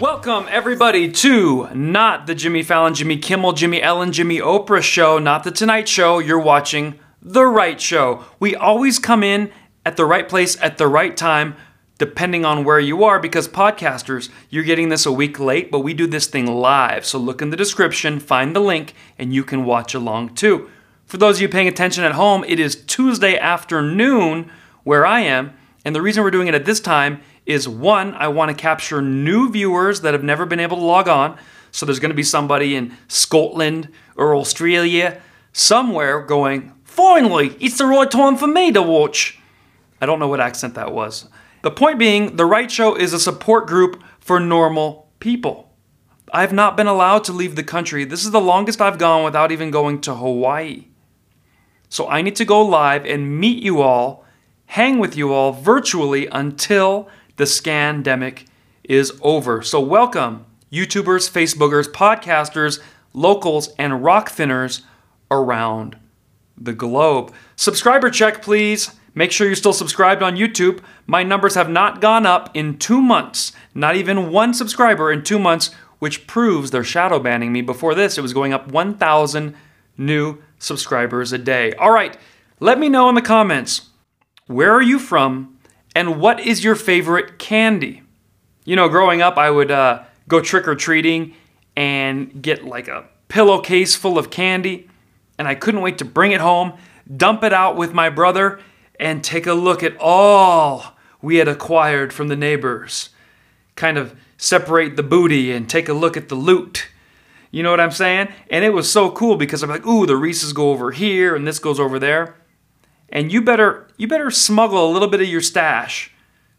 Welcome, everybody, to not the Jimmy Fallon, Jimmy Kimmel, Jimmy Ellen, Jimmy Oprah show, not the Tonight Show. You're watching The Right Show. We always come in at the right place at the right time, depending on where you are, because podcasters, you're getting this a week late, but we do this thing live. So look in the description, find the link, and you can watch along too. For those of you paying attention at home, it is Tuesday afternoon where I am, and the reason we're doing it at this time is one, I want to capture new viewers that have never been able to log on. So there's going to be somebody in Scotland or Australia somewhere going, finally, it's the right time for me to watch. I don't know what accent that was. The point being, The Right Show is a support group for normal people. I've not been allowed to leave the country. This is the longest I've gone without even going to Hawaii. So I need to go live and meet you all, hang with you all virtually until the scandemic is over. So, welcome, YouTubers, Facebookers, podcasters, locals, and rock rockfinners around the globe. Subscriber check, please. Make sure you're still subscribed on YouTube. My numbers have not gone up in two months, not even one subscriber in two months, which proves they're shadow banning me. Before this, it was going up 1,000 new subscribers a day. All right, let me know in the comments where are you from? And what is your favorite candy? You know, growing up, I would uh, go trick or treating and get like a pillowcase full of candy, and I couldn't wait to bring it home, dump it out with my brother, and take a look at all we had acquired from the neighbors. Kind of separate the booty and take a look at the loot. You know what I'm saying? And it was so cool because I'm like, ooh, the Reese's go over here and this goes over there and you better you better smuggle a little bit of your stash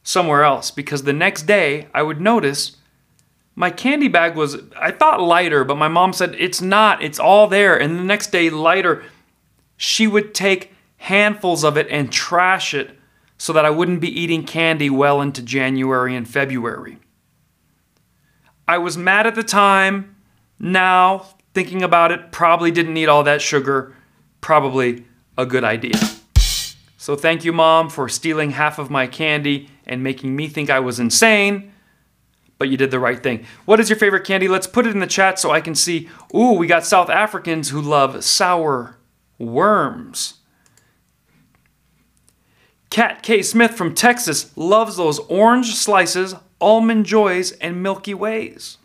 somewhere else because the next day I would notice my candy bag was I thought lighter, but my mom said it's not. It's all there. And the next day lighter, she would take handfuls of it and trash it so that I wouldn't be eating candy well into January and February. I was mad at the time. Now, thinking about it, probably didn't need all that sugar. Probably a good idea. So thank you, Mom, for stealing half of my candy and making me think I was insane. But you did the right thing. What is your favorite candy? Let's put it in the chat so I can see. Ooh, we got South Africans who love sour worms. Cat K. Smith from Texas loves those orange slices, almond joys, and Milky Ways.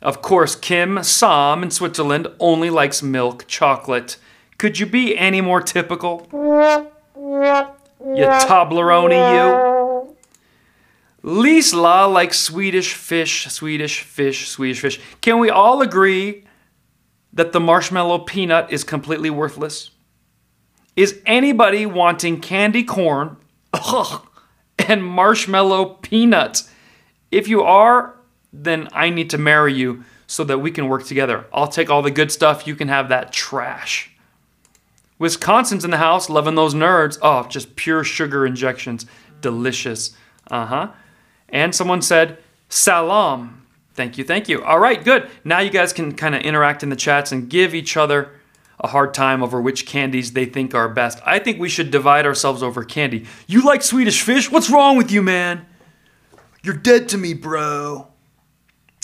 Of course, Kim Sam in Switzerland only likes milk chocolate. Could you be any more typical? You Toblerone, you. Lisla likes Swedish fish, Swedish fish, Swedish fish. Can we all agree that the marshmallow peanut is completely worthless? Is anybody wanting candy corn ugh, and marshmallow peanuts? If you are, then I need to marry you so that we can work together. I'll take all the good stuff, you can have that trash. Wisconsin's in the house, loving those nerds. Oh, just pure sugar injections. Delicious. Uh huh. And someone said, Salam. Thank you, thank you. All right, good. Now you guys can kind of interact in the chats and give each other a hard time over which candies they think are best. I think we should divide ourselves over candy. You like Swedish fish? What's wrong with you, man? You're dead to me, bro.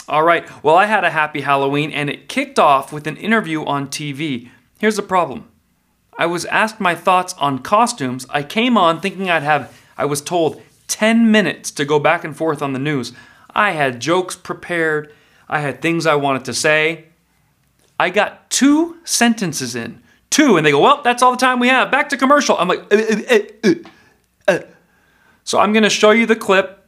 All right, well, I had a happy Halloween and it kicked off with an interview on TV. Here's the problem I was asked my thoughts on costumes. I came on thinking I'd have, I was told, 10 minutes to go back and forth on the news. I had jokes prepared, I had things I wanted to say. I got two sentences in. Two, and they go, Well, that's all the time we have. Back to commercial. I'm like, uh, uh, uh, uh. So I'm gonna show you the clip.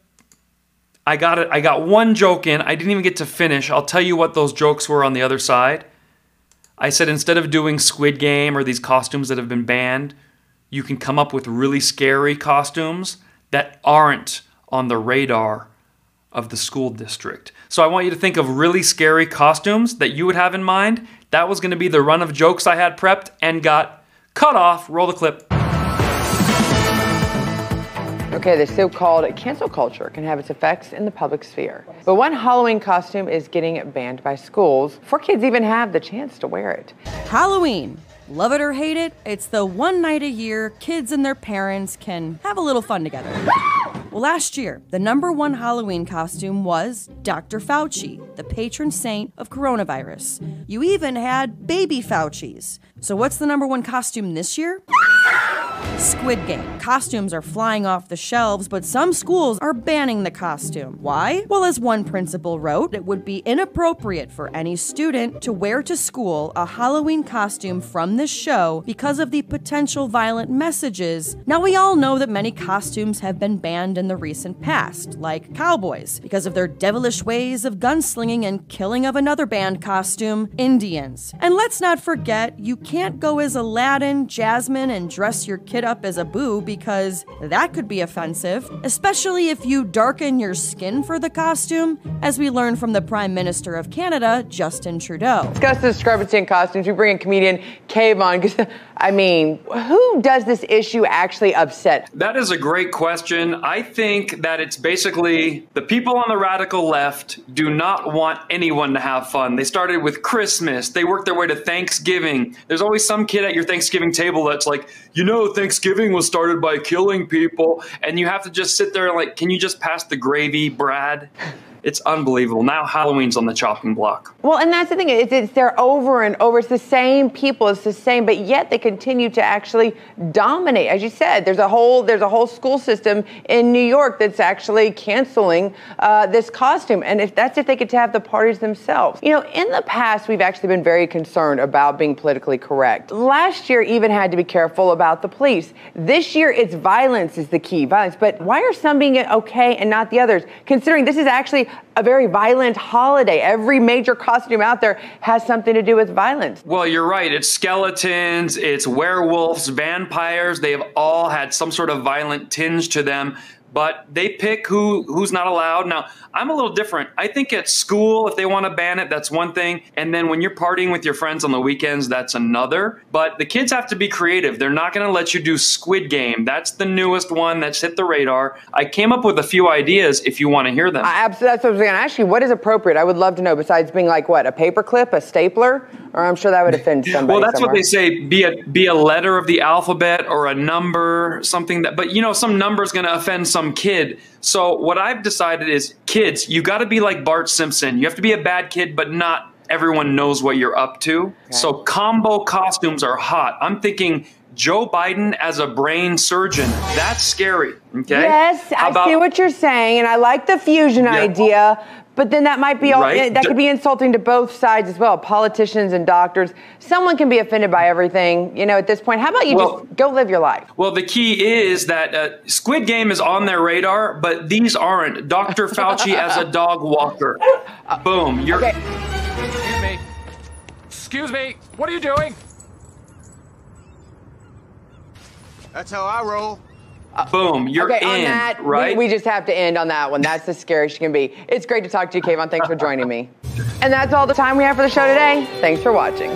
I got it. I got one joke in. I didn't even get to finish. I'll tell you what those jokes were on the other side. I said instead of doing Squid Game or these costumes that have been banned, you can come up with really scary costumes that aren't on the radar of the school district. So I want you to think of really scary costumes that you would have in mind. That was going to be the run of jokes I had prepped and got cut off. Roll the clip. Okay, the so-called cancel culture can have its effects in the public sphere. But one Halloween costume is getting banned by schools before kids even have the chance to wear it. Halloween. Love it or hate it, it's the one night a year kids and their parents can have a little fun together. Well, last year, the number one Halloween costume was Dr. Fauci, the patron saint of coronavirus. You even had baby Faucis. So, what's the number one costume this year? Squid Game. Costumes are flying off the shelves, but some schools are banning the costume. Why? Well, as one principal wrote, it would be inappropriate for any student to wear to school a Halloween costume from this show because of the potential violent messages. Now, we all know that many costumes have been banned in the recent past, like cowboys, because of their devilish ways of gunslinging and killing of another band costume, Indians. And let's not forget, you can't go as Aladdin, Jasmine, and dress your kid up as a boo because that could be offensive, especially if you darken your skin for the costume, as we learned from the Prime Minister of Canada, Justin Trudeau. Discuss the discrepancy in costumes. We bring in comedian Kayvon because, I mean, who does this issue actually upset? That is a great question. I think that it's basically the people on the radical left do not want anyone to have fun. They started with Christmas, they worked their way to Thanksgiving. There's always some kid at your Thanksgiving table that's like, you know, Thanksgiving was started by killing people. And you have to just sit there and, like, can you just pass the gravy, Brad? It's unbelievable. Now Halloween's on the chopping block. Well, and that's the thing. It's, it's they're over and over. It's the same people. It's the same, but yet they continue to actually dominate. As you said, there's a whole there's a whole school system in New York that's actually canceling uh, this costume. And if that's if they get to have the parties themselves. You know, in the past, we've actually been very concerned about being politically correct. Last year, even had to be careful about the police. This year, it's violence is the key. Violence. But why are some being okay and not the others? Considering this is actually a very violent holiday. Every major costume out there has something to do with violence. Well, you're right. It's skeletons, it's werewolves, vampires. They have all had some sort of violent tinge to them but they pick who who's not allowed. Now, I'm a little different. I think at school, if they want to ban it, that's one thing. And then when you're partying with your friends on the weekends, that's another. But the kids have to be creative. They're not going to let you do Squid Game. That's the newest one that's hit the radar. I came up with a few ideas if you want to hear them. I, that's what I was going to ask you. What is appropriate? I would love to know, besides being like what, a paperclip, a stapler? Or I'm sure that would offend somebody. well, that's somewhere. what they say. Be a be a letter of the alphabet or a number, something that. But you know, some number is going to offend some kid. So what I've decided is, kids, you got to be like Bart Simpson. You have to be a bad kid, but not everyone knows what you're up to. Okay. So combo costumes are hot. I'm thinking Joe Biden as a brain surgeon. That's scary. Okay. Yes, I about, see what you're saying, and I like the fusion yeah. idea. But then that might be all, right? that could be insulting to both sides as well, politicians and doctors. Someone can be offended by everything, you know, at this point. How about you well, just go live your life? Well, the key is that uh, Squid Game is on their radar, but these aren't. Dr. Fauci as a dog walker. Boom. You're. Okay. Excuse me. Excuse me. What are you doing? That's how I roll. Boom, you're okay, in, on that, right? We, we, just have to end on that one. That's the scariest you can be. It's great to talk to you, Kayvon. Thanks for joining me. And that's all the time we have for the show today. Thanks for watching.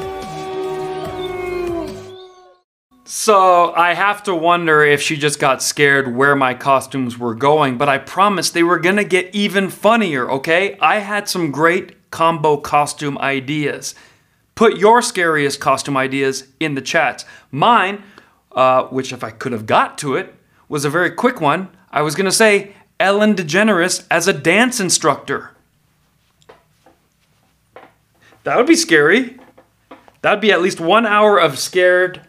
So I have to wonder if she just got scared where my costumes were going, but I promised they were gonna get even funnier, okay? I had some great combo costume ideas. Put your scariest costume ideas in the chats. Mine, uh, which if I could have got to it, was a very quick one. I was going to say Ellen DeGeneres as a dance instructor. That would be scary. That'd be at least one hour of scared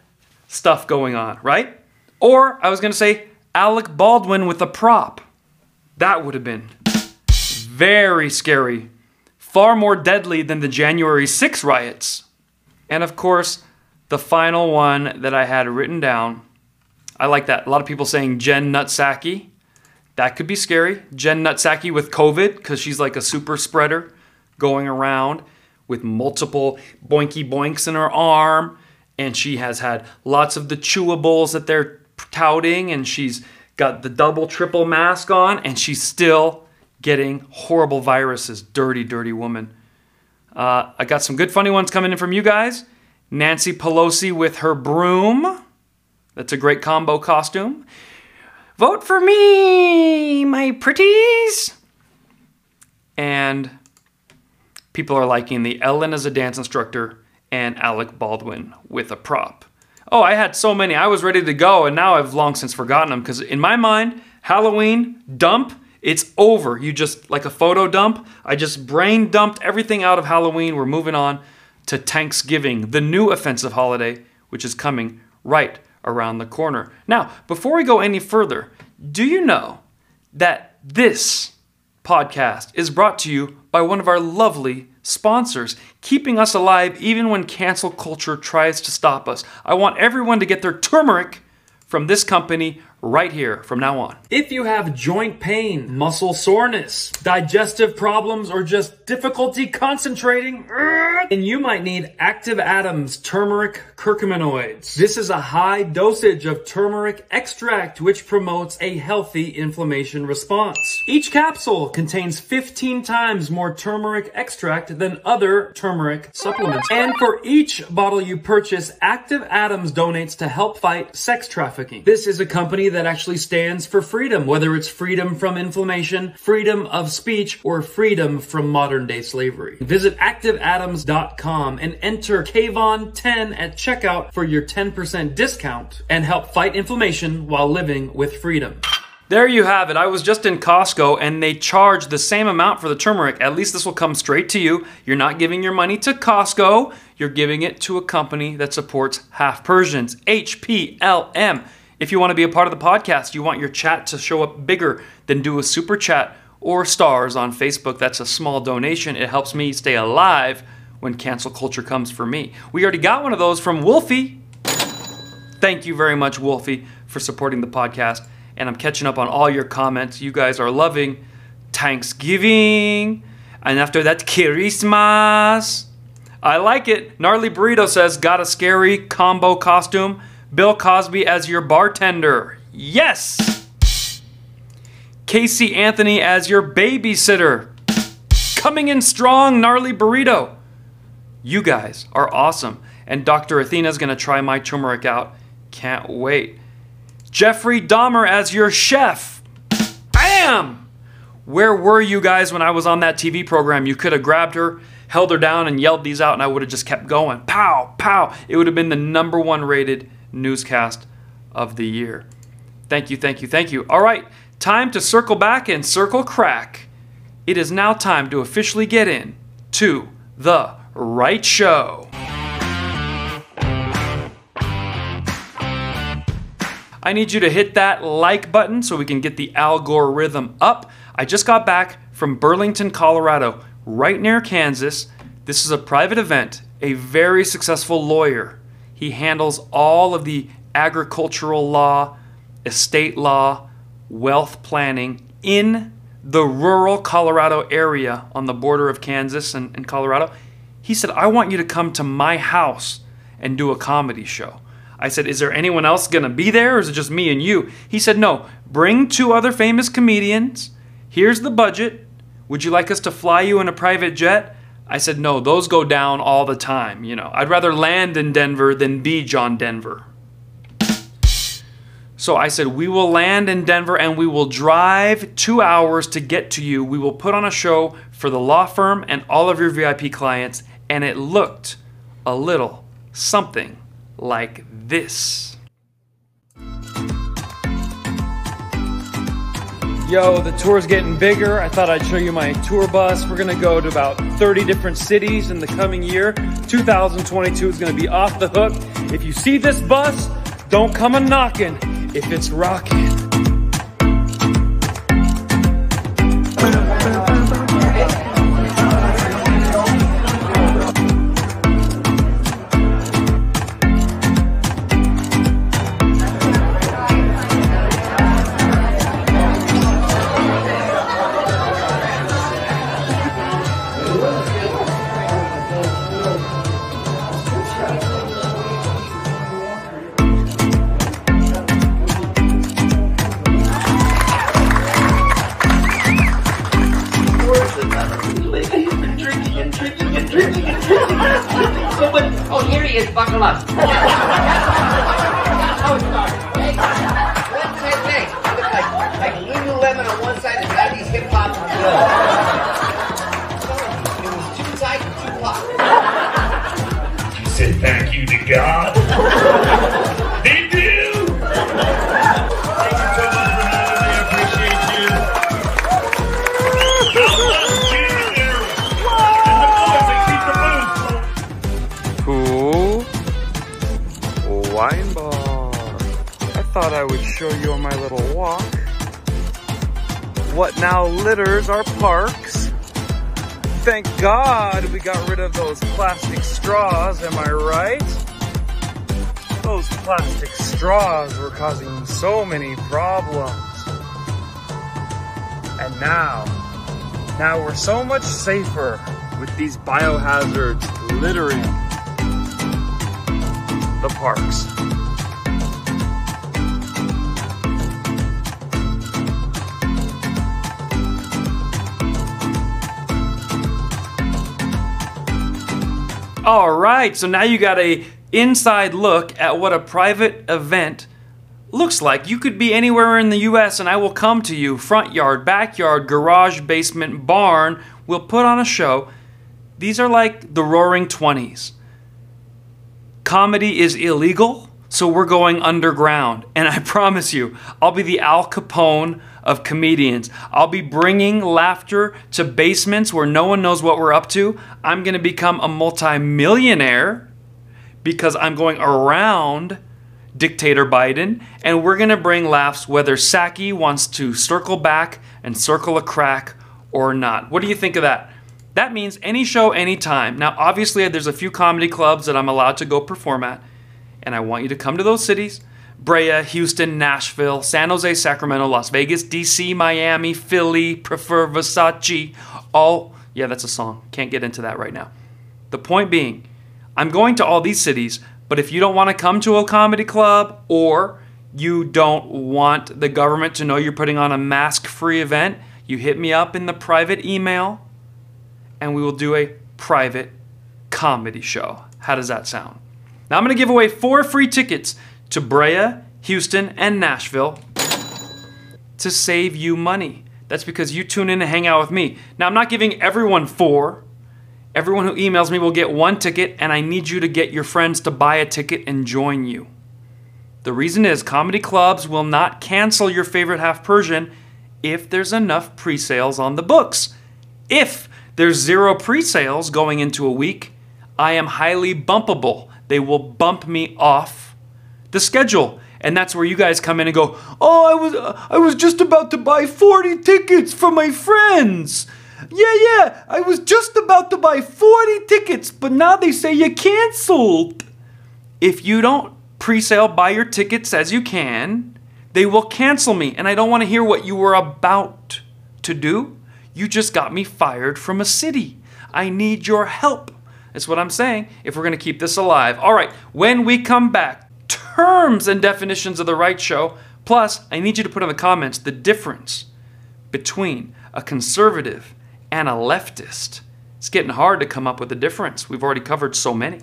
stuff going on, right? Or I was going to say Alec Baldwin with a prop. That would have been very scary. Far more deadly than the January 6 riots. And of course, the final one that I had written down I like that. A lot of people saying Jen Nutsaki. That could be scary. Jen Nutsaki with COVID because she's like a super spreader going around with multiple boinky boinks in her arm. And she has had lots of the chewables that they're touting. And she's got the double, triple mask on. And she's still getting horrible viruses. Dirty, dirty woman. Uh, I got some good funny ones coming in from you guys. Nancy Pelosi with her broom. That's a great combo costume. Vote for me, my pretties! And people are liking the Ellen as a dance instructor and Alec Baldwin with a prop. Oh, I had so many. I was ready to go, and now I've long since forgotten them because in my mind, Halloween dump, it's over. You just, like a photo dump, I just brain dumped everything out of Halloween. We're moving on to Thanksgiving, the new offensive holiday, which is coming right around the corner. Now, before we go any further, do you know that this podcast is brought to you by one of our lovely sponsors, keeping us alive even when cancel culture tries to stop us. I want everyone to get their turmeric from this company right here from now on. If you have joint pain, muscle soreness, digestive problems, or just difficulty concentrating, uh, then you might need Active Atoms turmeric curcuminoids. This is a high dosage of turmeric extract which promotes a healthy inflammation response. Each capsule contains 15 times more turmeric extract than other turmeric supplements. And for each bottle you purchase, Active Atoms donates to help fight sex trafficking. This is a company that actually stands for freedom, whether it's freedom from inflammation, freedom of speech, or freedom from modern day slavery. Visit activeatoms.com and enter KVON10 at checkout for your 10% discount and help fight inflammation while living with freedom. There you have it. I was just in Costco and they charge the same amount for the turmeric. At least this will come straight to you. You're not giving your money to Costco, you're giving it to a company that supports half Persians. HPLM. If you want to be a part of the podcast, you want your chat to show up bigger, then do a super chat or stars on Facebook. That's a small donation. It helps me stay alive when cancel culture comes for me. We already got one of those from Wolfie. Thank you very much, Wolfie, for supporting the podcast. And I'm catching up on all your comments. You guys are loving Thanksgiving. And after that, Christmas. I like it. Gnarly Burrito says, got a scary combo costume. Bill Cosby as your bartender. Yes! Casey Anthony as your babysitter. Coming in strong, Gnarly Burrito. You guys are awesome. And Dr. Athena's gonna try my turmeric out. Can't wait. Jeffrey Dahmer as your chef. Bam! Where were you guys when I was on that TV program? You could have grabbed her, held her down, and yelled these out, and I would have just kept going. Pow, pow. It would have been the number one rated newscast of the year. Thank you, thank you, thank you. All right, time to circle back and circle crack. It is now time to officially get in to the right show. I need you to hit that like button so we can get the algorithm up. I just got back from Burlington, Colorado, right near Kansas. This is a private event. A very successful lawyer. He handles all of the agricultural law, estate law, wealth planning in the rural Colorado area on the border of Kansas and, and Colorado. He said, I want you to come to my house and do a comedy show. I said, Is there anyone else going to be there or is it just me and you? He said, No, bring two other famous comedians. Here's the budget. Would you like us to fly you in a private jet? I said, No, those go down all the time. You know, I'd rather land in Denver than be John Denver. So I said, We will land in Denver and we will drive two hours to get to you. We will put on a show for the law firm and all of your VIP clients. And it looked a little something like this. Yo, the tour's getting bigger. I thought I'd show you my tour bus. We're gonna go to about 30 different cities in the coming year. 2022 is gonna be off the hook. If you see this bus, don't come a knocking if it's rocking. Oh, here is, buckle up. That's how it started. Hey, what's his like, like Lululemon on one side and 90s hip hop on the other. It was too tight and too hot. You said thank you to God. What now litters our parks. Thank God we got rid of those plastic straws, am I right? Those plastic straws were causing so many problems. And now, now we're so much safer with these biohazards littering the parks. All right, so now you got a inside look at what a private event looks like. You could be anywhere in the US and I will come to you. Front yard, backyard, garage, basement, barn. We'll put on a show. These are like the roaring 20s. Comedy is illegal, so we're going underground. And I promise you, I'll be the Al Capone of comedians. I'll be bringing laughter to basements where no one knows what we're up to. I'm going to become a multimillionaire because I'm going around dictator Biden and we're going to bring laughs whether Psaki wants to circle back and circle a crack or not. What do you think of that? That means any show, anytime. Now, obviously, there's a few comedy clubs that I'm allowed to go perform at, and I want you to come to those cities. Brea, Houston, Nashville, San Jose, Sacramento, Las Vegas, DC, Miami, Philly, prefer Versace, all, yeah, that's a song. Can't get into that right now. The point being, I'm going to all these cities, but if you don't want to come to a comedy club or you don't want the government to know you're putting on a mask free event, you hit me up in the private email and we will do a private comedy show. How does that sound? Now I'm going to give away four free tickets to Brea, Houston, and Nashville to save you money. That's because you tune in and hang out with me. Now, I'm not giving everyone four. Everyone who emails me will get one ticket, and I need you to get your friends to buy a ticket and join you. The reason is comedy clubs will not cancel your favorite half Persian if there's enough pre sales on the books. If there's zero pre sales going into a week, I am highly bumpable. They will bump me off the schedule. And that's where you guys come in and go, "Oh, I was uh, I was just about to buy 40 tickets for my friends." Yeah, yeah, I was just about to buy 40 tickets, but now they say you canceled. If you don't pre-sale buy your tickets as you can, they will cancel me, and I don't want to hear what you were about to do. You just got me fired from a city. I need your help. That's what I'm saying if we're going to keep this alive. All right, when we come back, terms and definitions of the right show. Plus, I need you to put in the comments the difference between a conservative and a leftist. It's getting hard to come up with a difference. We've already covered so many.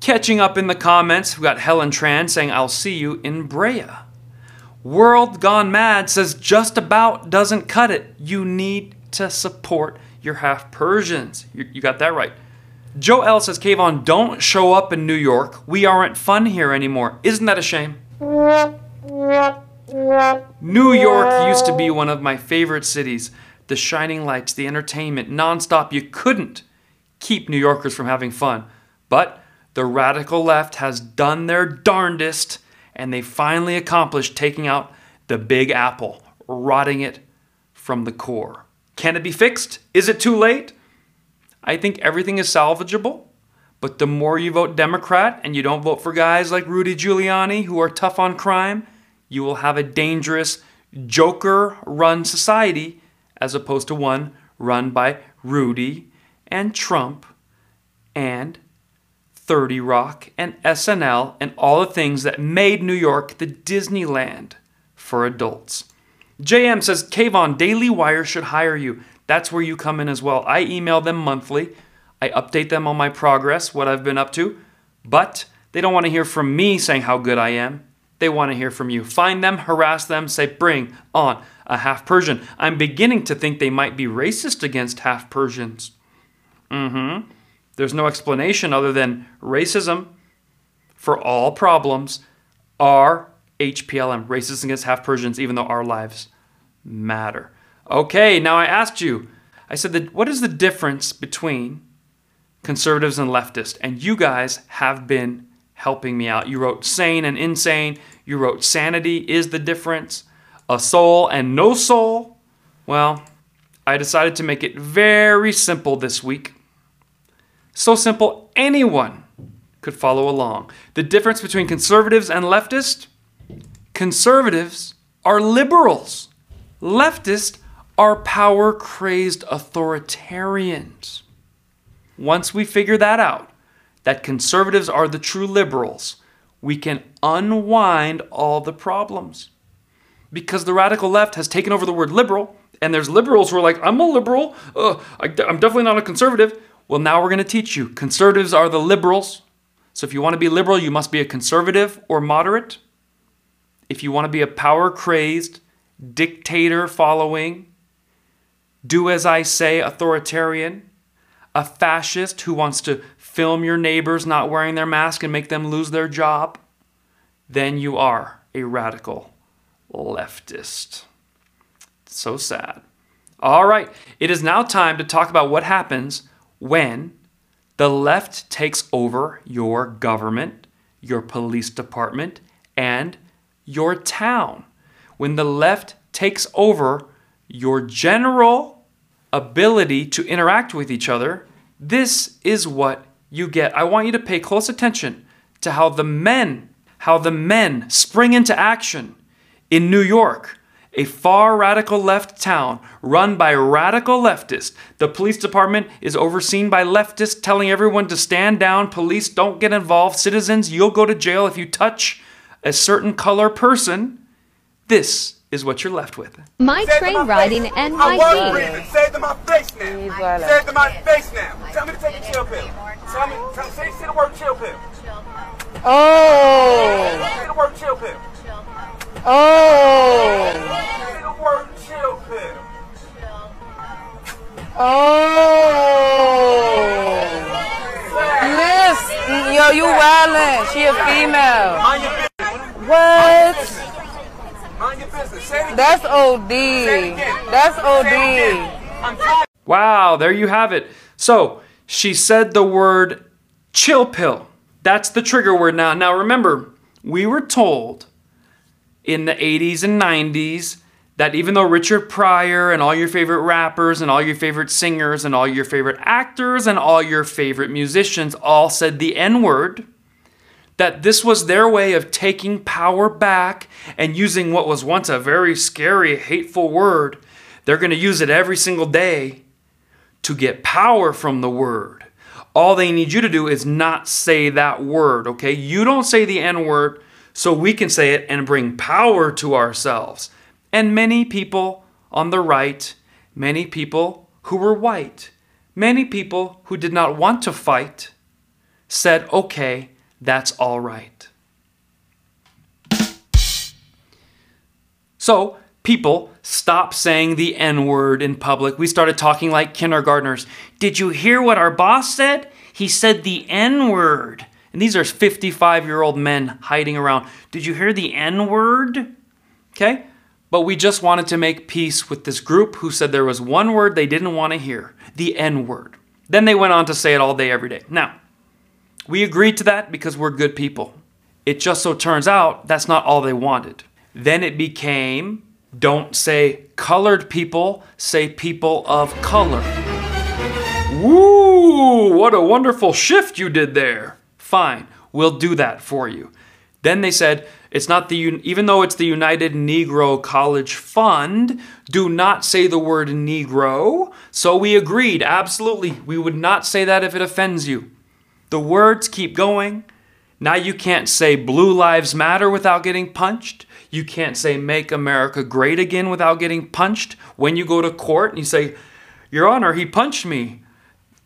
Catching up in the comments, we've got Helen Tran saying, I'll see you in Brea. World Gone Mad says, just about doesn't cut it. You need to support your half Persians. You, you got that right. Joe L says, Kayvon, don't show up in New York. We aren't fun here anymore. Isn't that a shame? New York used to be one of my favorite cities. The shining lights, the entertainment, nonstop. You couldn't keep New Yorkers from having fun. But the radical left has done their darndest, and they finally accomplished taking out the big apple, rotting it from the core. Can it be fixed? Is it too late? I think everything is salvageable. But the more you vote Democrat and you don't vote for guys like Rudy Giuliani who are tough on crime, you will have a dangerous Joker run society as opposed to one run by Rudy and Trump and 30 Rock and SNL and all the things that made New York the Disneyland for adults. JM says Kayvon Daily Wire should hire you. That's where you come in as well. I email them monthly. I update them on my progress, what I've been up to, but they don't want to hear from me saying how good I am. They want to hear from you. Find them, harass them, say, bring on a half Persian. I'm beginning to think they might be racist against half Persians. Mm hmm. There's no explanation other than racism for all problems are HPLM, racism against half Persians, even though our lives matter. Okay, now I asked you, I said, that, what is the difference between conservatives and leftists, and you guys have been helping me out. You wrote sane and insane. You wrote sanity is the difference, a soul and no soul. Well, I decided to make it very simple this week. So simple, anyone could follow along. The difference between conservatives and leftists conservatives are liberals, leftists are power crazed authoritarians. Once we figure that out, that conservatives are the true liberals, we can unwind all the problems. Because the radical left has taken over the word liberal, and there's liberals who are like, I'm a liberal, uh, I, I'm definitely not a conservative. Well, now we're going to teach you. Conservatives are the liberals. So if you want to be liberal, you must be a conservative or moderate. If you want to be a power crazed, dictator following, do as I say authoritarian, a fascist who wants to film your neighbors not wearing their mask and make them lose their job, then you are a radical leftist. So sad. All right, it is now time to talk about what happens when the left takes over your government, your police department, and your town. When the left takes over your general ability to interact with each other, this is what you get. I want you to pay close attention to how the men, how the men spring into action in New York, a far radical left town run by radical leftists. The police department is overseen by leftists telling everyone to stand down. Police don't get involved. Citizens, you'll go to jail if you touch a certain color person. This is what you're left with. My train ride in I was NYC. breathing. Say it to my face now. Say it to my face now. Tell me to take a chill pill. Tell me, tell, say, say the word chill pill. Oh, Say the word chill pill. oh, Say the word chill pill. oh. Listen, yo, you wildin'. She a female. Mind your business. What? That's OD. That's. OD. Wow, there you have it. So she said the word chill pill. That's the trigger word now. Now remember, we were told in the 80s and 90s that even though Richard Pryor and all your favorite rappers and all your favorite singers and all your favorite actors and all your favorite musicians all said the N word, that this was their way of taking power back and using what was once a very scary, hateful word. They're going to use it every single day to get power from the word. All they need you to do is not say that word, okay? You don't say the N word so we can say it and bring power to ourselves. And many people on the right, many people who were white, many people who did not want to fight said, okay, that's all right. So, people stop saying the N word in public. We started talking like kindergartners. Did you hear what our boss said? He said the N word. And these are 55 year old men hiding around. Did you hear the N word? Okay? But we just wanted to make peace with this group who said there was one word they didn't want to hear the N word. Then they went on to say it all day, every day. Now, we agreed to that because we're good people. It just so turns out that's not all they wanted. Then it became don't say colored people, say people of color. Woo, what a wonderful shift you did there. Fine, we'll do that for you. Then they said, it's not the, even though it's the United Negro College Fund, do not say the word Negro. So we agreed, absolutely, we would not say that if it offends you. The words keep going. Now you can't say Blue Lives Matter without getting punched. You can't say Make America Great Again without getting punched. When you go to court and you say, Your Honor, he punched me.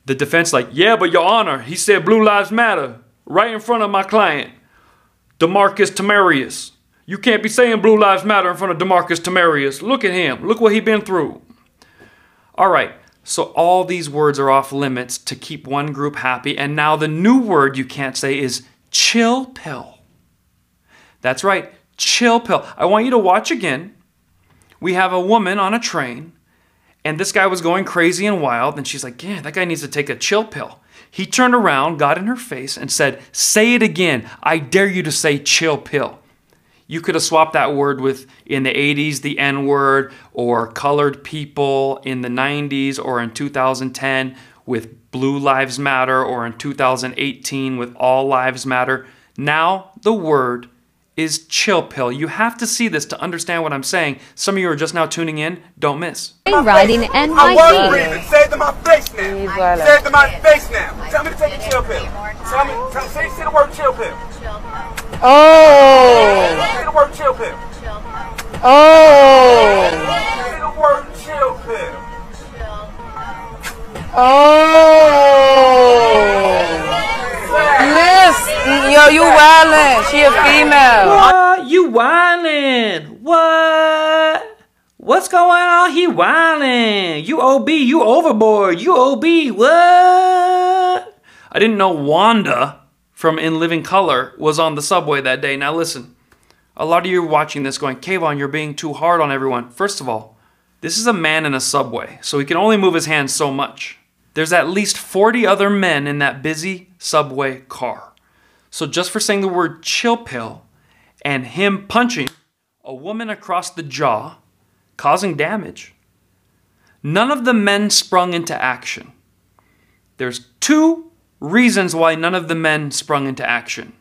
The defense, like, Yeah, but Your Honor, he said Blue Lives Matter right in front of my client, Demarcus Tamarius. You can't be saying Blue Lives Matter in front of Demarcus Tamarius. Look at him. Look what he been through. All right. So all these words are off limits to keep one group happy. And now the new word you can't say is chill pill. That's right, chill pill. I want you to watch again. We have a woman on a train, And this guy was going crazy and wild, and she's like, Yeah, that guy needs to take a chill pill. He turned around, got in her face, and said, Say it again. I dare you to say chill pill. You could have swapped that word with in the 80s, the N word, or colored people in the 90s, or in 2010 with Blue Lives Matter, or in 2018 with All Lives Matter. Now the word is chill pill. You have to see this to understand what I'm saying. Some of you are just now tuning in. Don't miss. Riding NYC. I was breathing. Say it to my face now. Say it to my face now. Tell me to take a chill pill. Tell me, tell, say, say the word chill pill. Oh. Say the word chill pill. Oh. Say the word chill pill. Oh. Listen, yo, you wildin'. She a female. What? You whining? What? What's going on? He whining. You OB. You overboard. You OB. What? I didn't know Wanda from In Living Color was on the subway that day. Now listen, a lot of you are watching this going, Kayvon, you're being too hard on everyone. First of all, this is a man in a subway, so he can only move his hands so much. There's at least 40 other men in that busy subway car. So just for saying the word chill pill and him punching a woman across the jaw, causing damage, none of the men sprung into action. There's two reasons why none of the men sprung into action.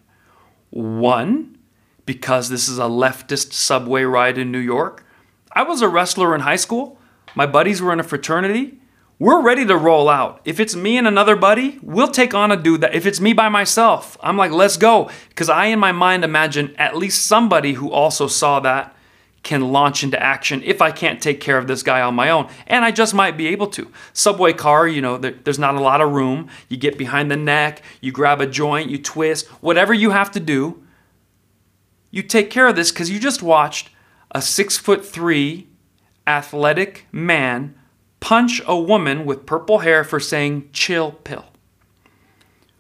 One, because this is a leftist subway ride in New York. I was a wrestler in high school. My buddies were in a fraternity. We're ready to roll out. If it's me and another buddy, we'll take on a dude that if it's me by myself, I'm like, let's go. Because I, in my mind, imagine at least somebody who also saw that can launch into action if I can't take care of this guy on my own. And I just might be able to. Subway car, you know, there, there's not a lot of room. You get behind the neck, you grab a joint, you twist, whatever you have to do, you take care of this because you just watched a six foot three athletic man punch a woman with purple hair for saying chill pill.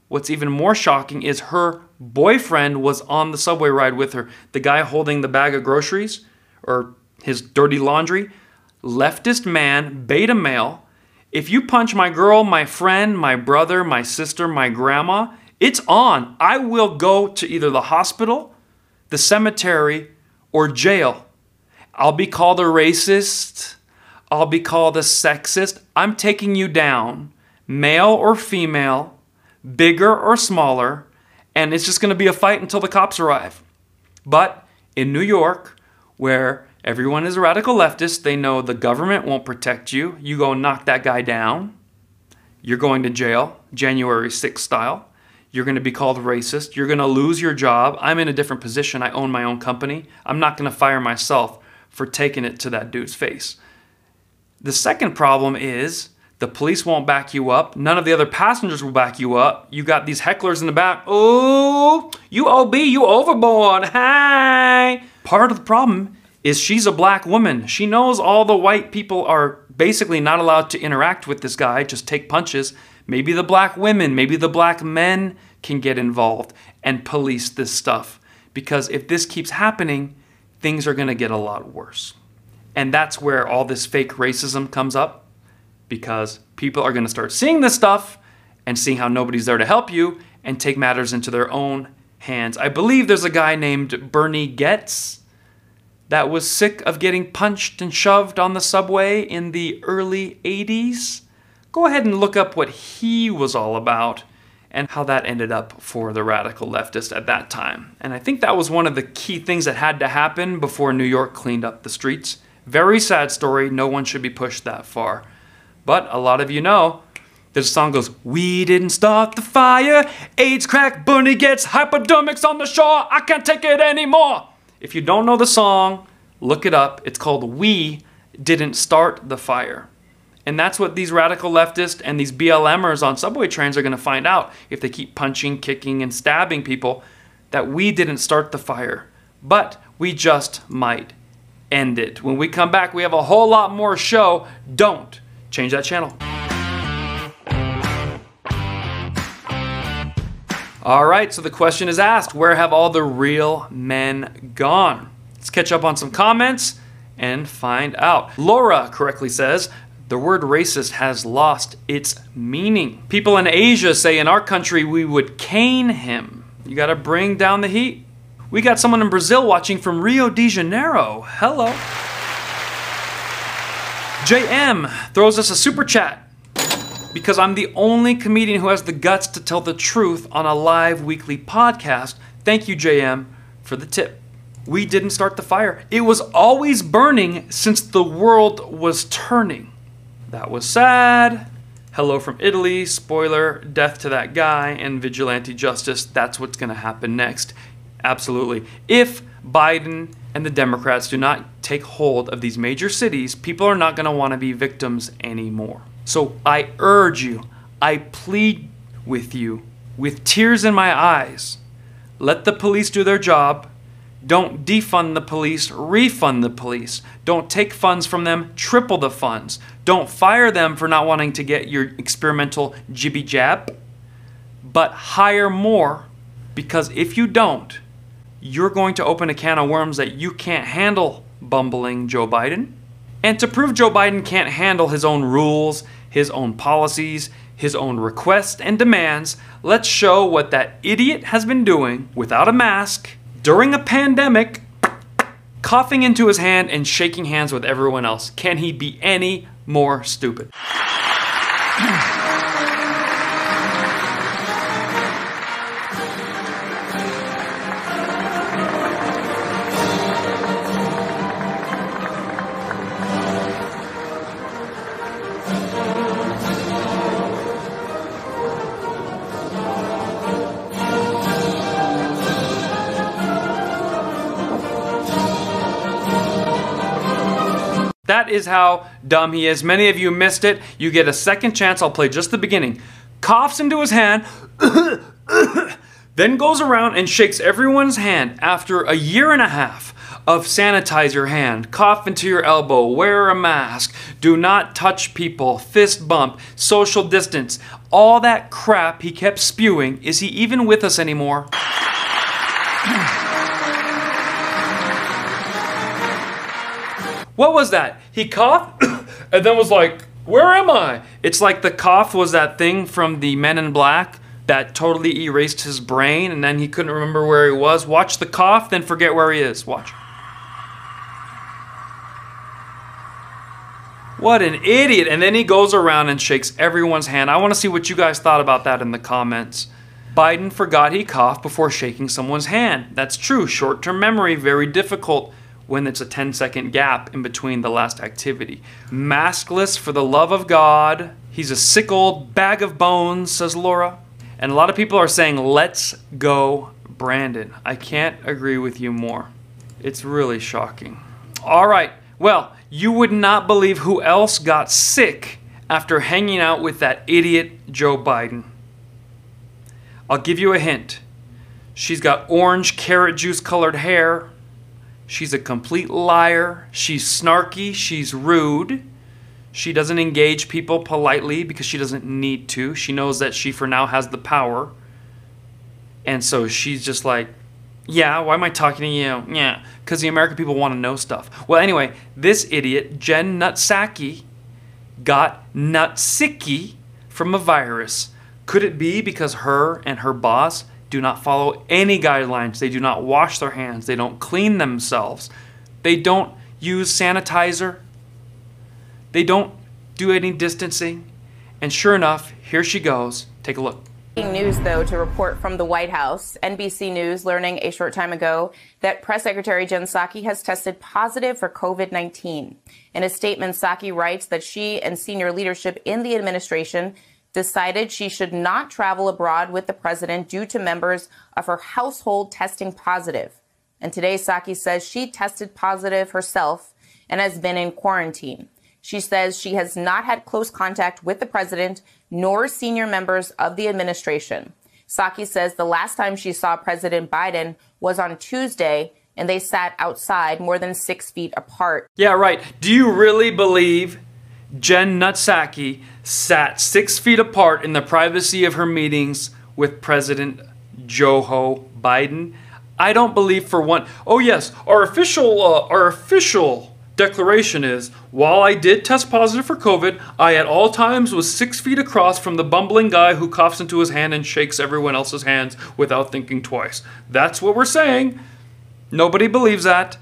What's even more shocking is her boyfriend was on the subway ride with her. The guy holding the bag of groceries or his dirty laundry. Leftist man, beta male. If you punch my girl, my friend, my brother, my sister, my grandma, it's on. I will go to either the hospital, the cemetery, or jail. I'll be called a racist. I'll be called a sexist. I'm taking you down, male or female, bigger or smaller, and it's just to be a fight until the cops arrive. But in New York, where everyone is a radical leftist, they know the government won't protect you. You go knock that guy down, you're going to jail, January 6th style. You're going to be called racist. You're going to lose your job. I'm in a different position. I own my own company. I'm not going to fire myself for taking it to that dude's face. The second problem is the police won't back you up. None of the other passengers will back you up. You got these hecklers in the back. Oh, you OB, you overboard. Hi. Part of the problem is she's a black woman. She knows all the white people are basically not allowed to interact with this guy, just take punches. Maybe the black women, maybe the black men can get involved and police this stuff. Because if this keeps happening, things are going to get a lot worse. And that's where all this fake racism comes up because people are going to start seeing this stuff and seeing how nobody's there to help you and take matters into their own hands. I believe there's a guy named Bernie Goetz that was sick of getting punched and shoved on the subway in the early 80s. Go ahead and look up what he was all about and how that ended up for the radical leftist at that time. And I think that was one of the key things that had to happen before New York cleaned up the streets. Very sad story. No one should be pushed that far. But a lot of you know, there's a song goes, We didn't start the fire. AIDS crack, Bernie Goetz hypodermics on the shore. I can't take it anymore. If you don't know the song, look it up. It's called We Didn't Start the Fire. And that's what these radical leftists and these BLMers on subway trains are going to find out if they keep punching, kicking, and stabbing people that we didn't start the fire, but we just might end it. When we come back, we have a whole lot more show. Don't change that channel. All right, so the question is asked where have all the real men gone? Let's catch up on some comments and find out. Laura correctly says, the word racist has lost its meaning. People in Asia say in our country we would cane him. You gotta bring down the heat. We got someone in Brazil watching from Rio de Janeiro. Hello. JM throws us a super chat because I'm the only comedian who has the guts to tell the truth on a live weekly podcast. Thank you, JM, for the tip. We didn't start the fire. It was always burning since the world was turning. That was sad. Hello from Italy, spoiler, death to that guy, and vigilante justice. That's what's going to happen next. Absolutely. If Biden and the Democrats do not take hold of these major cities, people are not going to want to be victims anymore. So I urge you, I plead with you, with tears in my eyes, let the police do their job. Don't defund the police, refund the police. Don't take funds from them, triple the funds. Don't fire them for not wanting to get your experimental jibby jab, but hire more because if you don't, you're going to open a can of worms that you can't handle, bumbling Joe Biden. And to prove Joe Biden can't handle his own rules, his own policies, his own requests and demands, let's show what that idiot has been doing without a mask during a pandemic, coughing into his hand and shaking hands with everyone else. Can he be any more stupid? Is how dumb he is. Many of you missed it. You get a second chance. I'll play just the beginning. Coughs into his hand, then goes around and shakes everyone's hand after a year and a half of sanitize your hand, cough into your elbow, wear a mask, do not touch people, fist bump, social distance. All that crap he kept spewing. Is he even with us anymore? What was that? He coughed and then was like, Where am I? It's like the cough was that thing from the Men in Black that totally erased his brain and then he couldn't remember where he was. Watch the cough, then forget where he is. Watch. What an idiot. And then he goes around and shakes everyone's hand. I want to see what you guys thought about that in the comments. Biden forgot he coughed before shaking someone's hand. That's true. Short term memory, very difficult when it's a 10 second gap in between the last activity. Maskless for the love of God. He's a sick old bag of bones, says Laura. And a lot of people are saying, let's go, Brandon. I can't agree with you more. It's really shocking. All right. Well, you would not believe who else got sick after hanging out with that idiot Joe Biden. I'll give you a hint. She's got orange carrot juice colored hair, She's a complete liar. She's snarky. She's rude. She doesn't engage people politely because she doesn't need to. She knows that she, for now, has the power. And so she's just like, yeah, why am I talking to you? Yeah, because the American people want to know stuff. Well, anyway, this idiot, Jen Nutsaki, got nutsicky from a virus. Could it be because her and her boss do not follow any guidelines. They do not wash their hands. They don't clean themselves. They don't use sanitizer. They don't do any distancing. And sure enough, here she goes. Take a look. News, though, to report from the White House. NBC News learning a short time ago that Press Secretary Jen Psaki has tested positive for COVID 19. In a statement, Psaki writes that she and senior leadership in the administration decided she should not travel abroad with the president due to members of her household testing positive. And today, Psaki says she tested positive herself and has been in quarantine. She says she has not had close contact with the president nor senior members of the administration. Psaki says the last time she saw President Biden was on Tuesday and they sat outside more than six feet apart. Yeah, right. Do you really believe Jen Nutsaki sat six feet apart in the privacy of her meetings with President Joe Biden. I don't believe for one. Oh yes, our official, uh, our official declaration is While I did test positive for COVID, I at all times was six feet across from the bumbling guy who coughs into his hand and shakes everyone else's hands without thinking twice. That's what we're saying. Nobody believes that.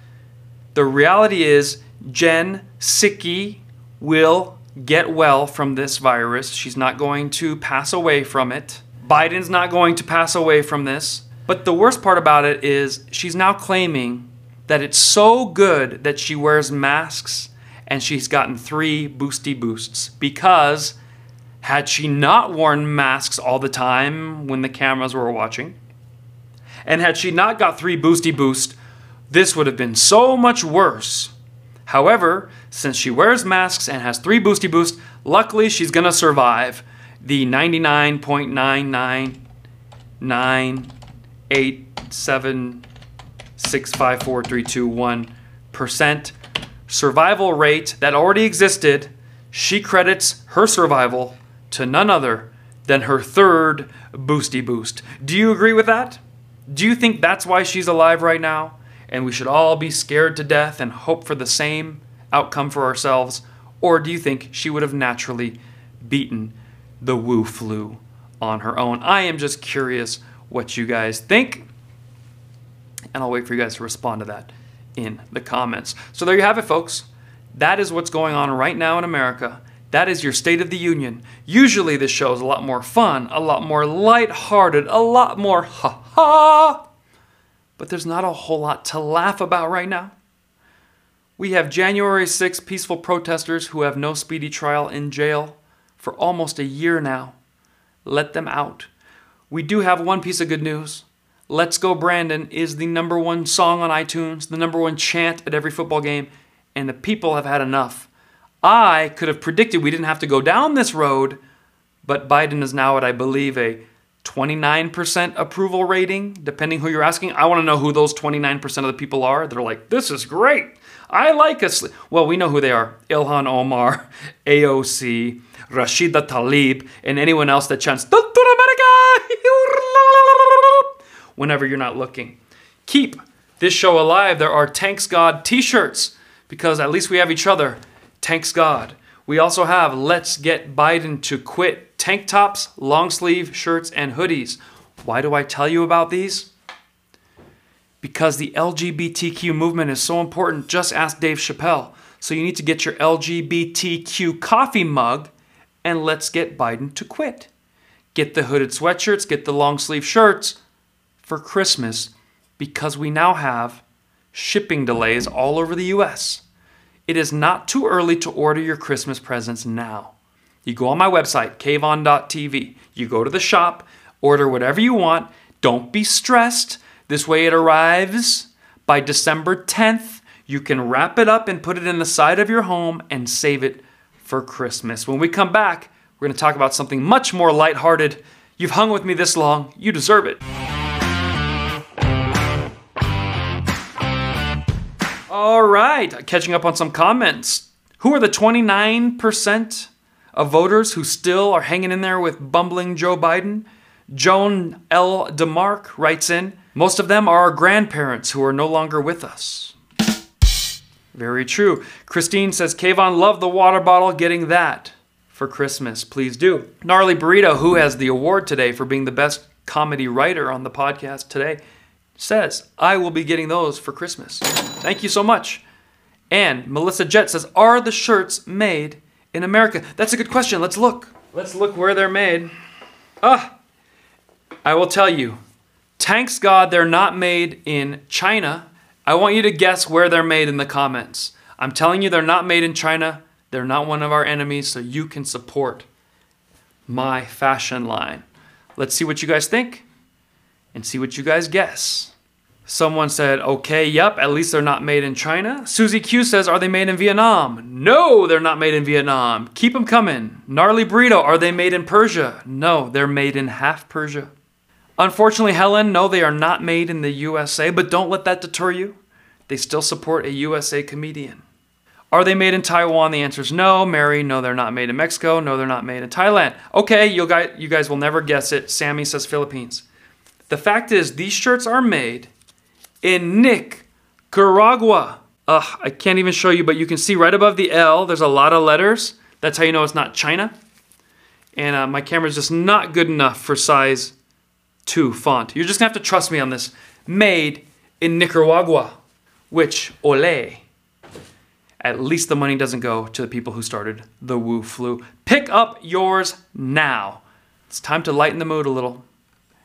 The reality is, Jen Psaki will get well from this virus. She's not going to pass away from it. Biden's not going to pass away from this. But the worst part about it is she's now claiming that it's so good that she wears masks and she's gotten three boosty boosts because had she not worn masks all the time when the cameras were watching, and had she not got three boosty boost, this would have been so much worse. However, since she wears masks and has three boosty boosts, luckily she's gonna survive the 99.99987654321% survival rate that already existed. She credits her survival to none other than her third boosty boost. Do you agree with that? Do you think that's why she's alive right now? And we should all be scared to death and hope for the same outcome for ourselves? Or do you think she would have naturally beaten the Wu flu on her own? I am just curious what you guys think. And I'll wait for you guys to respond to that in the comments. So there you have it, folks. That is what's going on right now in America. That is your State of the Union. Usually, this show is a lot more fun, a lot more light-hearted, a lot more ha ha. But there's not a whole lot to laugh about right now. We have January 6 peaceful protesters who have no speedy trial in jail for almost a year now. Let them out. We do have one piece of good news. Let's Go Brandon is the number one song on iTunes, the number one chant at every football game, and the people have had enough. I could have predicted we didn't have to go down this road, but Biden is now at, I believe, a 29% approval rating, depending who you're asking. I want to know who those 29% of the people are. They're like, this is great. I like us. Well, we know who they are Ilhan Omar, AOC, Rashida Tlaib, and anyone else that chants, America! whenever you're not looking. Keep this show alive. There are Tanks God t shirts because at least we have each other. Tanks God. We also have Let's Get Biden to Quit tank tops, long sleeve shirts, and hoodies. Why do I tell you about these? Because the LGBTQ movement is so important. Just ask Dave Chappelle. So you need to get your LGBTQ coffee mug and let's get Biden to quit. Get the hooded sweatshirts, get the long sleeve shirts for Christmas because we now have shipping delays all over the US. It is not too early to order your Christmas presents now. You go on my website, kayvon.tv. You go to the shop, order whatever you want. Don't be stressed. This way it arrives by December 10th. You can wrap it up and put it in the side of your home and save it for Christmas. When we come back, we're going to talk about something much more lighthearted. You've hung with me this long, you deserve it. All right, catching up on some comments. Who are the 29% of voters who still are hanging in there with bumbling Joe Biden? Joan L. DeMark writes in Most of them are our grandparents who are no longer with us. Very true. Christine says, Kayvon, love the water bottle, getting that for Christmas. Please do. Gnarly Burrito, who has the award today for being the best comedy writer on the podcast today, says, I will be getting those for Christmas. Thank you so much. And Melissa Jet says, Are the shirts made in America? That's a good question. Let's look. Let's look where they're made. Ah, I will tell you. Thanks God they're not made in China. I want you to guess where they're made in the comments. I'm telling you, they're not made in China. They're not one of our enemies, so you can support my fashion line. Let's see what you guys think and see what you guys guess. Someone said, okay, yep, at least they're not made in China. Susie Q says, are they made in Vietnam? No, they're not made in Vietnam. Keep them coming. Gnarly Burrito, are they made in Persia? No, they're made in half Persia. Unfortunately, Helen, no, they are not made in the USA, but don't let that deter you. They still support a USA comedian. Are they made in Taiwan? The answer is no. Mary, no, they're not made in Mexico. No, they're not made in Thailand. Okay, you guys, you guys will never guess it. Sammy says Philippines. The fact is, these shirts are made in Nicaragua. Ugh, I can't even show you, but you can see right above the L, there's a lot of letters. That's how you know it's not China. And uh, my camera's just not good enough for size 2 font. You're just gonna have to trust me on this. Made in Nicaragua, which, ole. At least the money doesn't go to the people who started the Wu Flu. Pick up yours now. It's time to lighten the mood a little.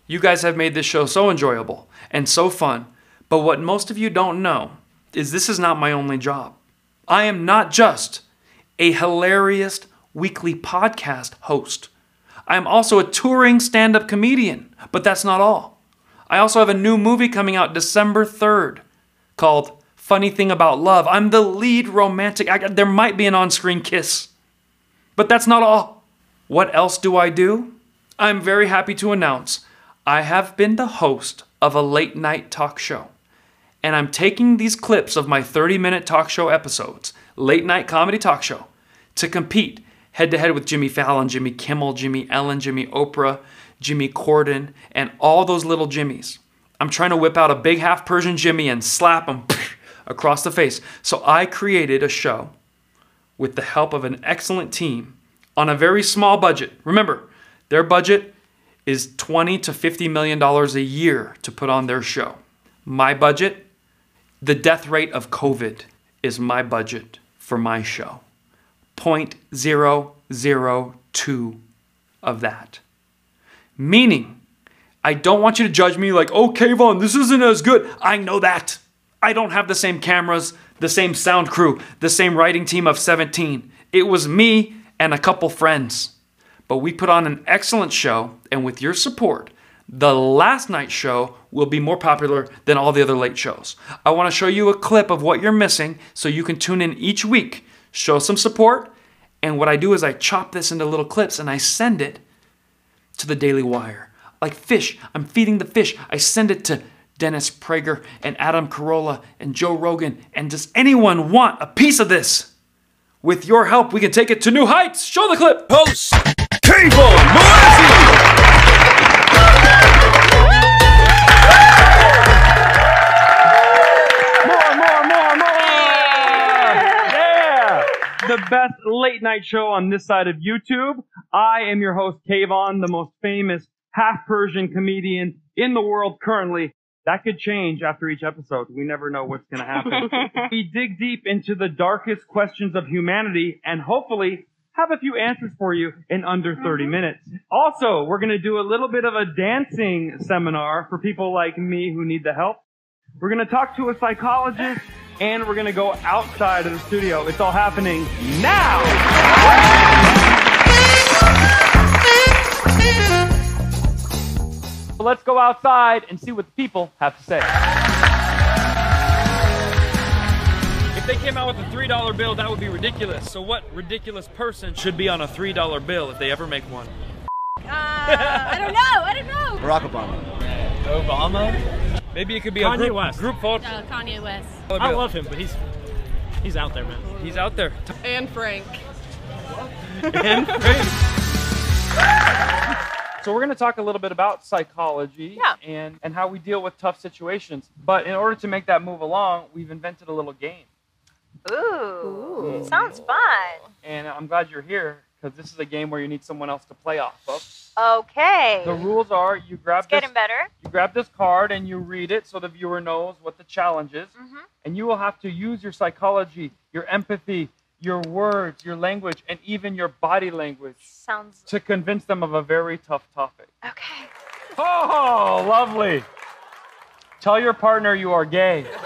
You guys have made this show so enjoyable and so fun, but what most of you don't know is this is not my only job. I am not just a hilarious weekly podcast host. I am also a touring stand up comedian, but that's not all. I also have a new movie coming out December 3rd called Funny Thing About Love. I'm the lead romantic actor. There might be an on screen kiss, but that's not all. What else do I do? I'm very happy to announce I have been the host of a late night talk show. And I'm taking these clips of my 30 minute talk show episodes, late night comedy talk show, to compete head to head with Jimmy Fallon, Jimmy Kimmel, Jimmy Ellen, Jimmy Oprah, Jimmy Corden, and all those little Jimmys. I'm trying to whip out a big half Persian Jimmy and slap him across the face. So I created a show with the help of an excellent team on a very small budget. Remember, their budget is 20 to 50 million dollars a year to put on their show. My budget, the death rate of COVID is my budget for my show. 0.002 of that. Meaning, I don't want you to judge me like, oh, Kayvon, this isn't as good. I know that. I don't have the same cameras, the same sound crew, the same writing team of 17. It was me and a couple friends. But we put on an excellent show, and with your support, the last night show will be more popular than all the other late shows. I want to show you a clip of what you're missing so you can tune in each week, show some support, and what I do is I chop this into little clips and I send it to the Daily Wire. Like fish, I'm feeding the fish. I send it to Dennis Prager and Adam Carolla and Joe Rogan. And does anyone want a piece of this? With your help, we can take it to new heights. Show the clip. Host Kayvon Moazzi. Best late night show on this side of YouTube. I am your host, Kayvon, the most famous half Persian comedian in the world currently. That could change after each episode. We never know what's going to happen. we dig deep into the darkest questions of humanity and hopefully have a few answers for you in under 30 mm-hmm. minutes. Also, we're going to do a little bit of a dancing seminar for people like me who need the help. We're going to talk to a psychologist and we're going to go outside of the studio. It's all happening now. So let's go outside and see what the people have to say. If they came out with a $3 bill, that would be ridiculous. So what ridiculous person should be on a $3 bill if they ever make one? Uh, I don't know. I don't know. Barack Obama. Obama? Maybe it could be Kanye a group, West. group photo. Uh, Kanye West. I love him, but he's he's out there, man. He's out there. And Frank. and Frank. So we're going to talk a little bit about psychology Yeah. and, and how we deal with tough situations. But in order to make that move along, we've invented a little game. Ooh, sounds fun. And I'm glad you're here because this is a game where you need someone else to play off of. Okay. The rules are you grab It's this, getting better. you grab this card and you read it so the viewer knows what the challenge is. Mm-hmm. And you will have to use your psychology, your empathy, your words, your language, and even your body language Sounds to convince them of a very tough topic. okay. Oh, lovely. Tell your partner you are gay.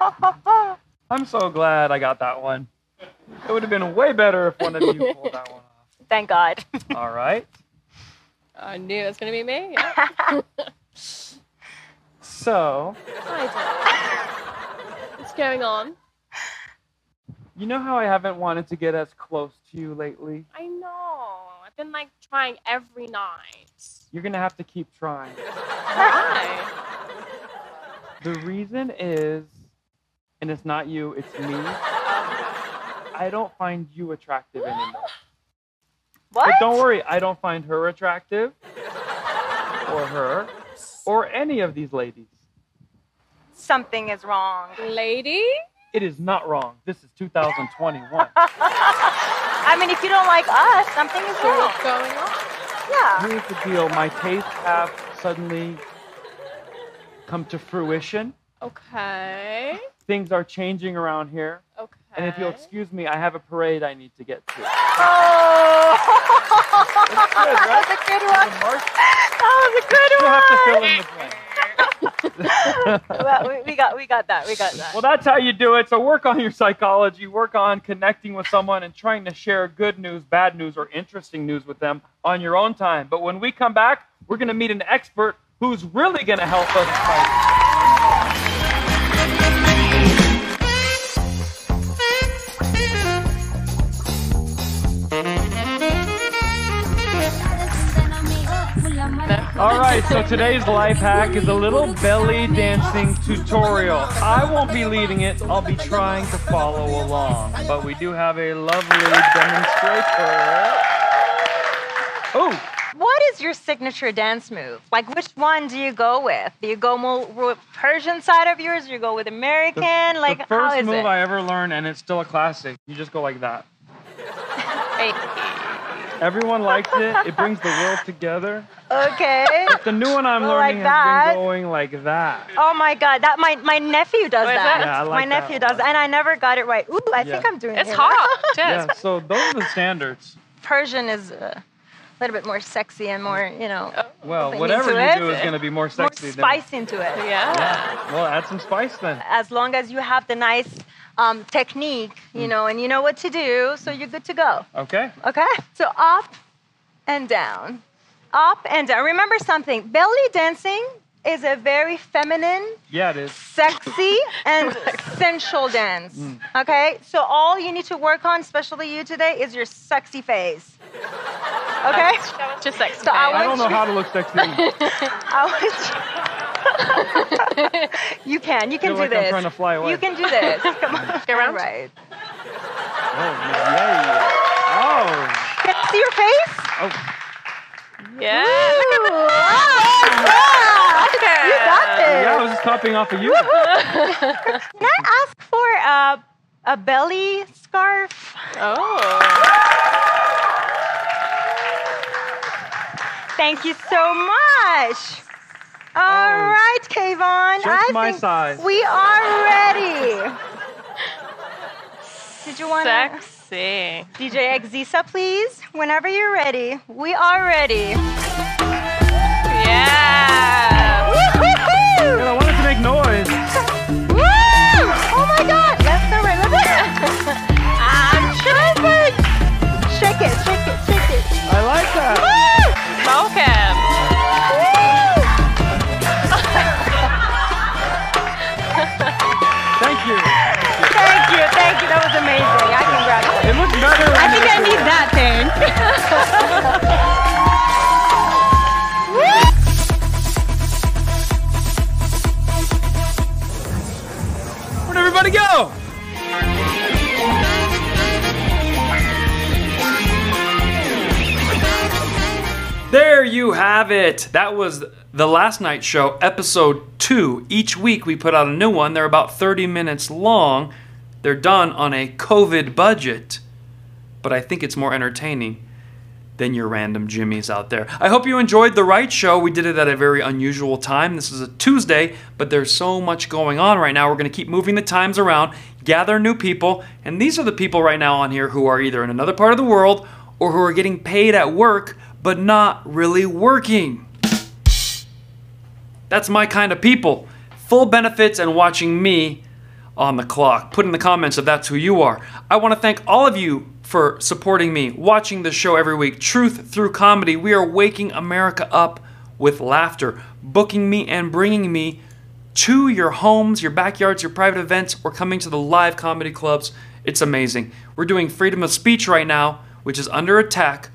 I'm so glad I got that one. It would have been way better if one of you pulled that one off. Thank God. All right. I knew it was going to be me. Yeah. So, What's going on? you know how I haven't wanted to get as close to you lately? I know. I've been like trying every night. You're going to have to keep trying. Why? The reason is, and it's not you, it's me. I don't find you attractive anymore. What? But don't worry, I don't find her attractive, or her, or any of these ladies. something is wrong. Lady? It is not wrong. This is 2021. I mean, if you don't like us, something is wrong. what's going on? Yeah. Here's the deal. My tastes have suddenly come to fruition. Okay. Things are changing around here. And if you'll excuse me, I have a parade I need to get to. Oh. that was a good one. That was a good one. You'll have to fill in the blank. well, we, we got we got that. We got that. Well, that's how you do it. So work on your psychology, work on connecting with someone and trying to share good news, bad news, or interesting news with them on your own time. But when we come back, we're going to meet an expert who's really going to help us fight. All right, so today's life hack is a little belly dancing tutorial. I won't be leading it, I'll be trying to follow along. But we do have a lovely demonstrator. Oh, What is your signature dance move? Like, which one do you go with? Do you go more Persian side of yours? Do you go with American? like, the first is move it? I ever learned, and it's still a classic. You just go like that. Hey, Everyone likes it. It brings the world together. okay. But the new one I'm Like learning has that. been going like that. Oh my god, that my my nephew does What is that. that? Yeah, I like my that nephew does, that, and I never got it right. Ooh, I think I'm doing It's it. It's hot. Yeah, so those are the standards. Persian is uh, a little bit more sexy and more, you know, Well, whatever you it. do is going to be more more sexy than. spice into it. Yeah. Yeah. Well, add some spice then. As long as you have the nice um, technique, you Mm. know, and you know what to do, so you're good to go. Okay. Okay? So up and down. Up and down. Remember something belly dancing is a very feminine, Yeah, it is. sexy, and sensual dance. Mm. Okay? So all you need to work on, especially you today, is your sexy face. Okay? Just sexy. So I I don't know want how to look sexy. I want you. you can. You can feel do like I'm this. trying to fly away. You can do this. Come on. Go around. All right. Oh, yay. Oh. Can I see your face? Oh. oh. Yeah. Ooh, wow. You got this. Yeah, I was just copying off of you. Can I ask for a, a belly scarf? Oh. Thank you so much. All oh. right, Kayvon. Oh. Just I my think size. We are ready. Did you want to? Sexy. DJ Exisa, please. Whenever you're ready. We are ready. There you have it. That was the last night show, episode two. Each week we put out a new one. They're about 30 minutes long. They're done on a COVID budget, but I think it's more entertaining than your random Jimmies out there. I hope you enjoyed the right show. We did it at a very unusual time. This is a Tuesday, but there's so much going on right now. We're going to keep moving the times around, gather new people, and these are the people right now on here who are either in another part of the world or who are getting paid at work but not really working. That's my kind of people. Full benefits and watching me on the clock. Put in the comments if that's who you are. I want to thank all of you for supporting me, watching the show every week. Truth through comedy. We are waking America up with laughter, booking me and bringing me to your homes, your backyards, your private events, or coming to the live comedy clubs. It's amazing. We're doing freedom of speech right now, which is under attack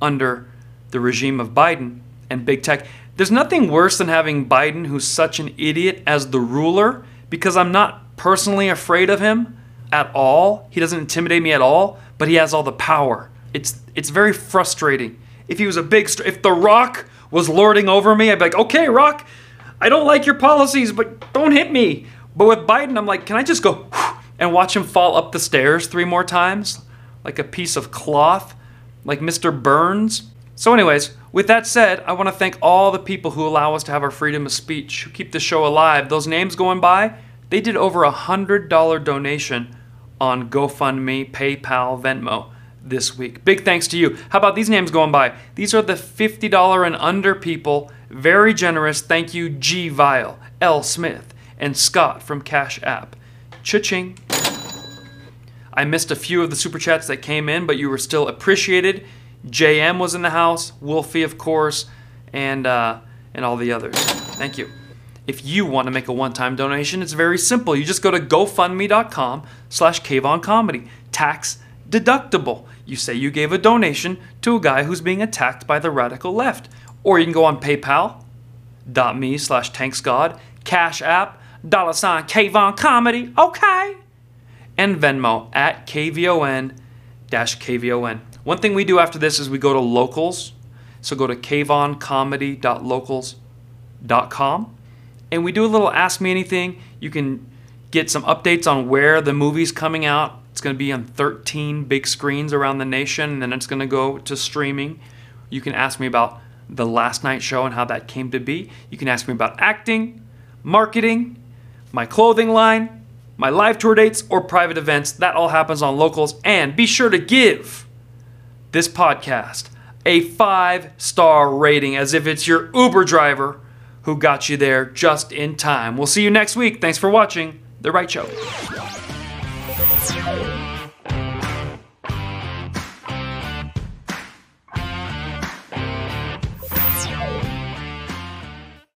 under the regime of Biden and big tech. There's nothing worse than having Biden, who's such an idiot, as the ruler, because I'm not personally afraid of him at all. He doesn't intimidate me at all, but he has all the power. It's it's very frustrating. If he was a big, if The Rock was lording over me, I'd be like, okay, Rock, I don't like your policies, but don't hit me. But with Biden, I'm like, can I just go and watch him fall up the stairs three more times? Like a piece of cloth? Like Mr. Burns? So, anyways, with that said, I want to thank all the people who allow us to have our freedom of speech, who keep the show alive. Those names going by, they did over a $100 donation on GoFundMe, PayPal, Venmo this week. Big thanks to you. How about these names going by? These are the $50 and under people. Very generous. Thank you, G. Vile, L. Smith, and Scott from Cash App. Cha-ching. I missed a few of the super chats that came in, but you were still appreciated. JM was in the house, Wolfie, of course, and uh, and all the others. Thank you. If you want to make a one-time donation, it's very simple. You just go to GoFundMe.com slash Comedy. Tax deductible. You say you gave a donation to a guy who's being attacked by the radical left. Or you can go on PayPal.me slash TanksGod, Cash App, dollar sign Kayvon Comedy, okay? And Venmo at KVON dash KVON. One thing we do after this is we go to locals. So go to kayvoncomedy.locals.com and we do a little Ask Me Anything. You can get some updates on where the movie's coming out. It's going to be on 13 big screens around the nation, and then it's going to go to streaming. You can ask me about the last night show and how that came to be. You can ask me about acting, marketing, my clothing line, my live tour dates, or private events. That all happens on Locals. And be sure to give this podcast a five star rating as if it's your Uber driver who got you there just in time. We'll see you next week. Thanks for watching The Right Show.